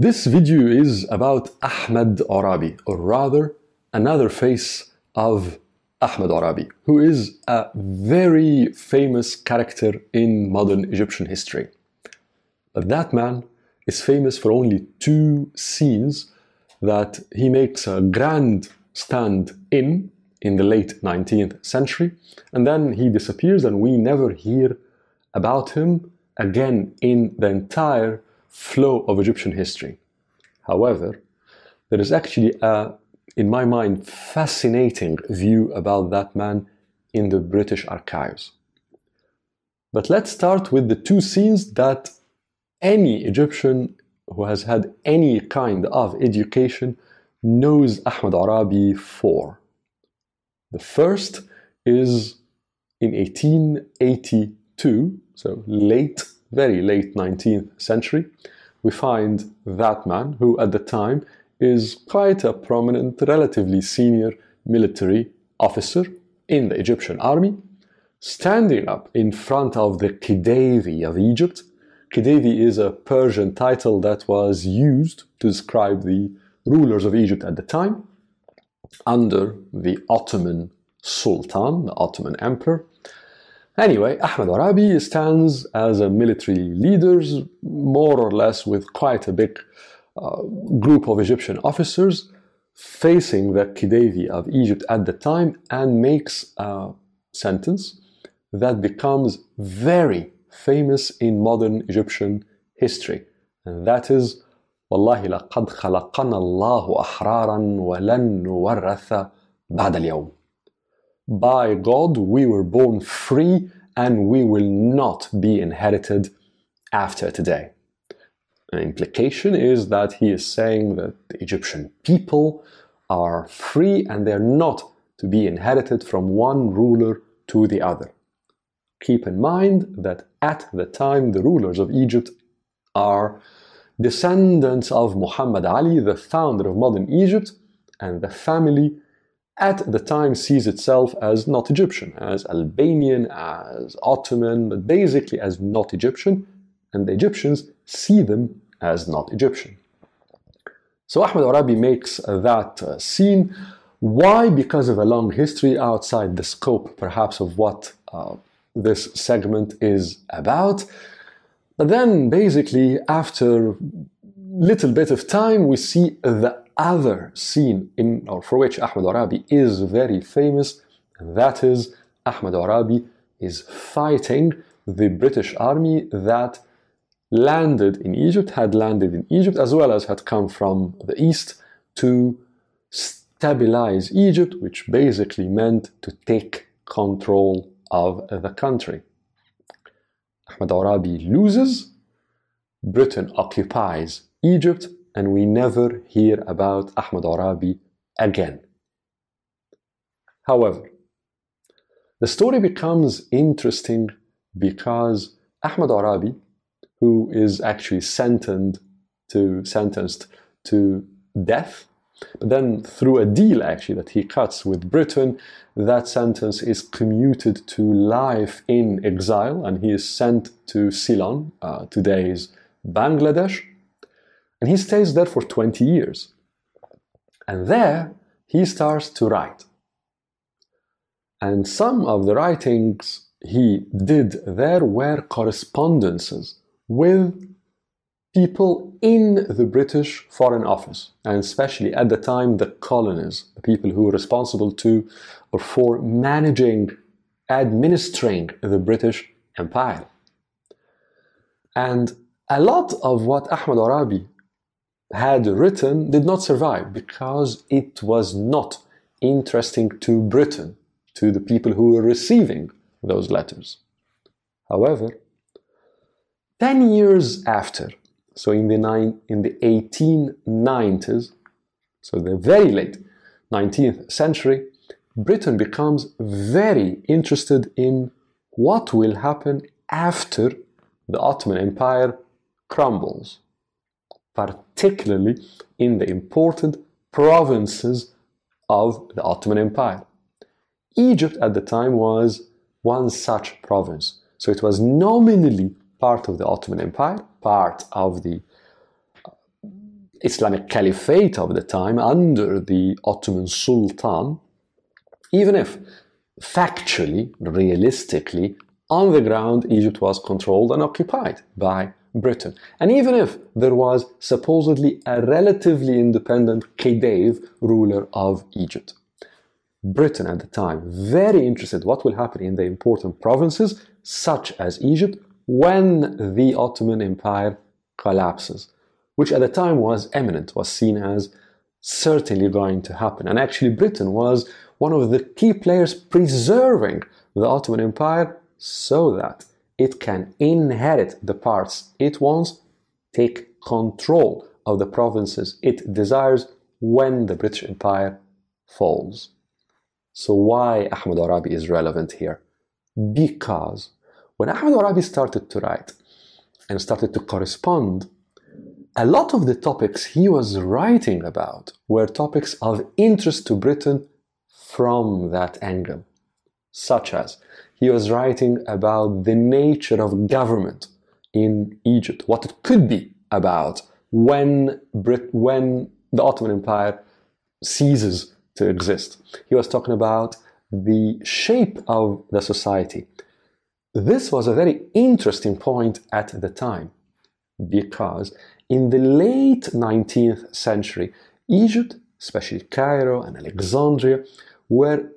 This video is about Ahmed Urabi, or rather, another face of Ahmed Urabi, who is a very famous character in modern Egyptian history. But that man is famous for only two scenes that he makes a grand stand in in the late 19th century, and then he disappears, and we never hear about him again in the entire flow of Egyptian history. However, there is actually a, in my mind, fascinating view about that man in the British archives. But let's start with the two scenes that any Egyptian who has had any kind of education knows Ahmed Urabi for. The first is in 1882, so late very late 19th century, we find that man, who at the time is quite a prominent, relatively senior military officer in the Egyptian army, standing up in front of the Khedive of Egypt. Khedive is a Persian title that was used to describe the rulers of Egypt at the time under the Ottoman Sultan, the Ottoman Emperor. Anyway, Ahmed Urabi stands as a military leader, more or less with quite a big uh, group of Egyptian officers facing the Khedive of Egypt at the time and makes a sentence that becomes very famous in modern Egyptian history. And that is, والله لقد خلقنا الله أحرارا ولن نورث بعد اليوم. By God, we were born free and we will not be inherited after today. An implication is that he is saying that the Egyptian people are free and they're not to be inherited from one ruler to the other. Keep in mind that at the time the rulers of Egypt are descendants of Muhammad Ali, the founder of modern Egypt, and the family at the time sees itself as not Egyptian, as Albanian, as Ottoman, but basically as not Egyptian, and the Egyptians see them as not Egyptian. So Ahmed Urabi makes that uh, scene. Why? Because of a long history outside the scope, perhaps, of what uh, this segment is about. But then, basically, after little bit of time, we see the other scene in or for which Ahmed Urabi is very famous, and that is Ahmed Urabi is fighting the British army that landed in Egypt, had landed in Egypt, as well as had come from the east to stabilize Egypt, which basically meant to take control of the country. Ahmed Urabi loses, Britain occupies Egypt, and we never hear about Ahmed Urabi again. However, the story becomes interesting because Ahmed Urabi, who is actually sentenced to, sentenced to death, but then through a deal actually that he cuts with Britain, that sentence is commuted to life in exile and he is sent to Ceylon, uh, today's Bangladesh, and he stays there for 20 years. And there he starts to write. And some of the writings he did there were correspondences with people in the British Foreign Office, and especially at the time the colonies, the people who were responsible to or for managing, administering the British Empire. And a lot of what Ahmed Urabi had written did not survive because it was not interesting to Britain, to the people who were receiving those letters. However, 10 years after, so in the, nine, in the 1890s, so the very late 19th century, Britain becomes very interested in what will happen after the Ottoman Empire crumbles particularly in the important provinces of the Ottoman Empire. Egypt at the time was one such province. So it was nominally part of the Ottoman Empire, part of the uh, Islamic Caliphate of the time under the Ottoman Sultan, even if factually, realistically, on the ground, Egypt was controlled and occupied by Britain. And even if there was supposedly a relatively independent Khedive ruler of Egypt. Britain at the time, very interested what will happen in the important provinces, such as Egypt, when the Ottoman Empire collapses, which at the time was eminent, was seen as certainly going to happen. And actually, Britain was one of the key players preserving the Ottoman Empire so that it can inherit the parts it wants, take control of the provinces it desires when the British Empire falls. So why Ahmed Urabi is relevant here? Because when Ahmed Urabi started to write and started to correspond, a lot of the topics he was writing about were topics of interest to Britain from that angle, such as he was writing about the nature of government in Egypt, what it could be about when, Brit- when the Ottoman Empire ceases to exist. He was talking about the shape of the society. This was a very interesting point at the time because in the late 19th century, Egypt, especially Cairo and Alexandria, were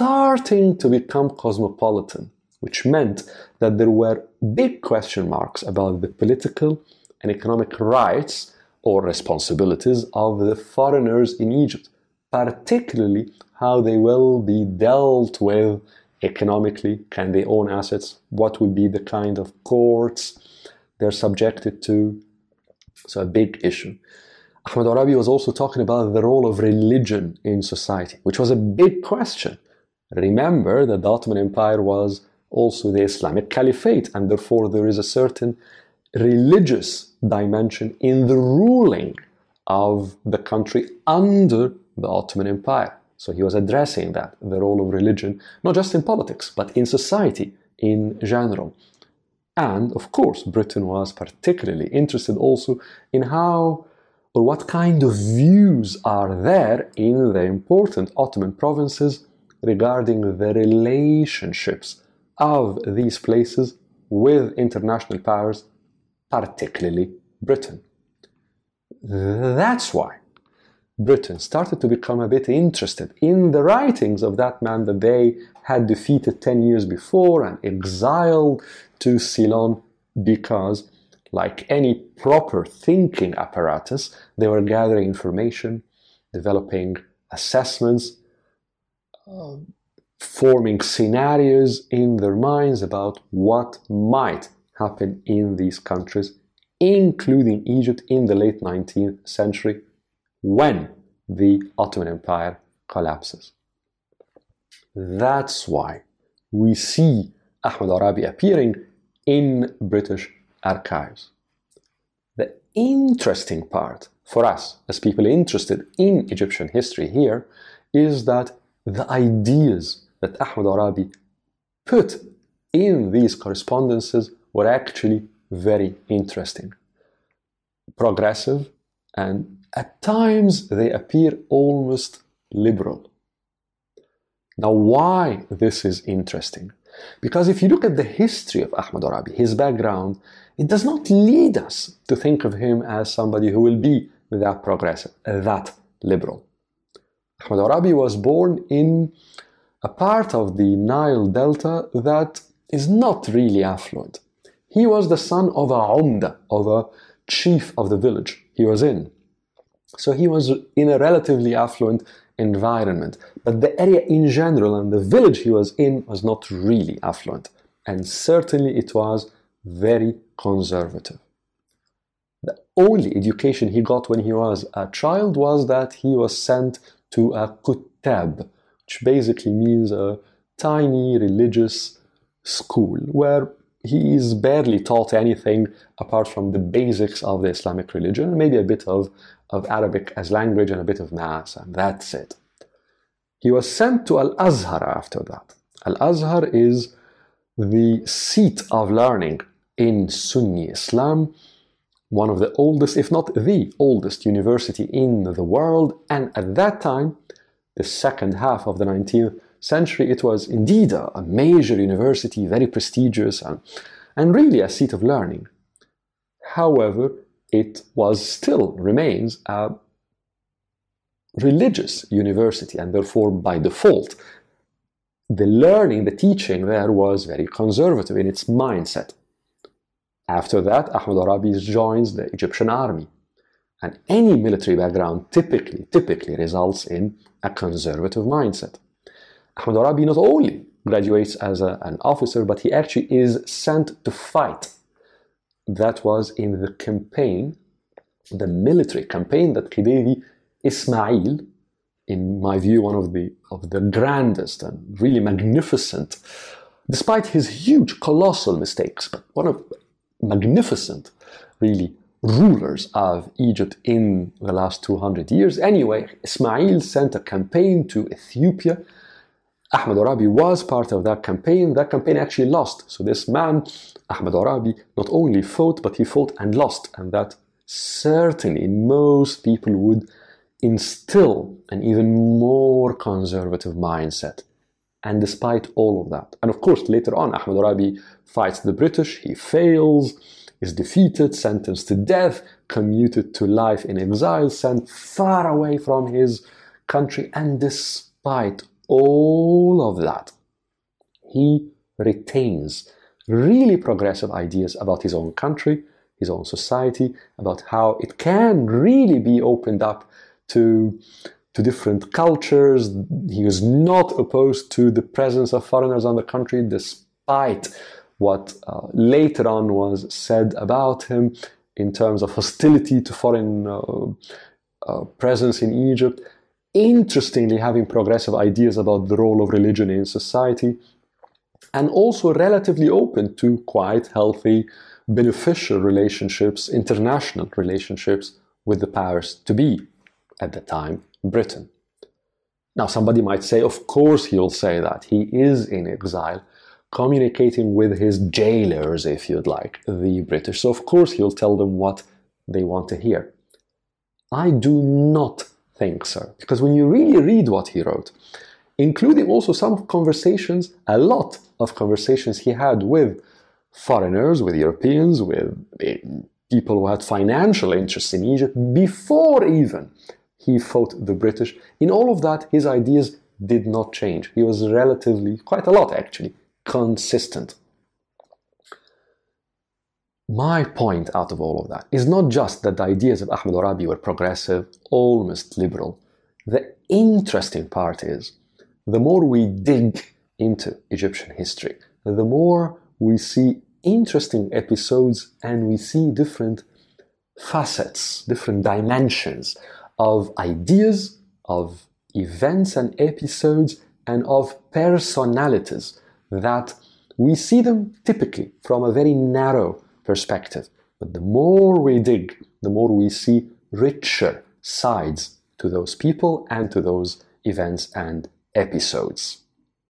starting to become cosmopolitan, which meant that there were big question marks about the political and economic rights or responsibilities of the foreigners in Egypt, particularly how they will be dealt with economically. Can they own assets? What will be the kind of courts they're subjected to? So, a big issue. Ahmed Urabi was also talking about the role of religion in society, which was a big question. Remember that the Ottoman Empire was also the Islamic Caliphate, and therefore there is a certain religious dimension in the ruling of the country under the Ottoman Empire. So he was addressing that, the role of religion, not just in politics, but in society in general. And of course, Britain was particularly interested also in how or what kind of views are there in the important Ottoman provinces regarding the relationships of these places with international powers, particularly Britain. That's why Britain started to become a bit interested in the writings of that man that they had defeated 10 years before and exiled to Ceylon because, like any proper thinking apparatus, they were gathering information, developing assessments, forming scenarios in their minds about what might happen in these countries, including Egypt in the late 19th century when the Ottoman Empire collapses. That's why we see Ahmed Urabi appearing in British archives. The interesting part for us, as people interested in Egyptian history here, is that the ideas that Ahmed Urabi put in these correspondences were actually very interesting, progressive, and at times they appear almost liberal. Now, why this is interesting? Because if you look at the history of Ahmed Urabi, his background, it does not lead us to think of him as somebody who will be that progressive, that liberal. Ahmed Urabi was born in a part of the Nile Delta that is not really affluent. He was the son of a umda, of a chief of the village he was in. So he was in a relatively affluent environment. But the area in general and the village he was in was not really affluent. And certainly it was very conservative. The only education he got when he was a child was that he was sent to a kuttab, which basically means a tiny religious school where he is barely taught anything apart from the basics of the Islamic religion, maybe a bit of, of Arabic as language and a bit of maths, and that's it. He was sent to Al Azhar after that. Al Azhar is the seat of learning in Sunni Islam, one of the oldest, if not the oldest, university in the world. And at that time, the second half of the 19th century, it was indeed a, a major university, very prestigious, and, and really a seat of learning. However, it was still remains a religious university, and therefore, by default, the learning, the teaching there was very conservative in its mindset. After that, Ahmed Urabi joins the Egyptian army. And any military background typically, typically results in a conservative mindset. Ahmed Urabi not only graduates as a, an officer, but he actually is sent to fight. That was in the campaign, the military campaign that Khedive Ismail, in my view, one of the, of the grandest and really magnificent, despite his huge, colossal mistakes, but one of magnificent, really, rulers of Egypt in the last 200 years. Anyway, Ismail sent a campaign to Ethiopia. Ahmed Urabi was part of that campaign. That campaign actually lost. So this man, Ahmed Urabi, not only fought, but he fought and lost. And that certainly most people would instill an even more conservative mindset. And despite all of that, and of course, later on, Ahmed Urabi fights the British, he fails, is defeated, sentenced to death, commuted to life in exile, sent far away from his country, and despite all of that, he retains really progressive ideas about his own country, his own society, about how it can really be opened up to, to different cultures. He was not opposed to the presence of foreigners on the country, despite what uh, later on was said about him in terms of hostility to foreign uh, uh, presence in Egypt. Interestingly, having progressive ideas about the role of religion in society, and also relatively open to quite healthy, beneficial relationships, international relationships with the powers to be at the time, Britain. Now, somebody might say, of course, he'll say that. He is in exile, communicating with his jailers, if you'd like, the British. So, of course, he'll tell them what they want to hear. I do not think so, because when you really read what he wrote, including also some conversations, a lot of conversations he had with foreigners, with Europeans, with people who had financial interests in Egypt before even he fought the British. In all of that, his ideas did not change. He was relatively, quite a lot actually, consistent. My point out of all of that is not just that the ideas of Ahmed Urabi were progressive, almost liberal. The interesting part is the more we dig into Egyptian history, the more we see interesting episodes and we see different facets, different dimensions of ideas, of events and episodes, and of personalities that we see them typically from a very narrow perspective. But the more we dig, the more we see richer sides to those people and to those events and episodes.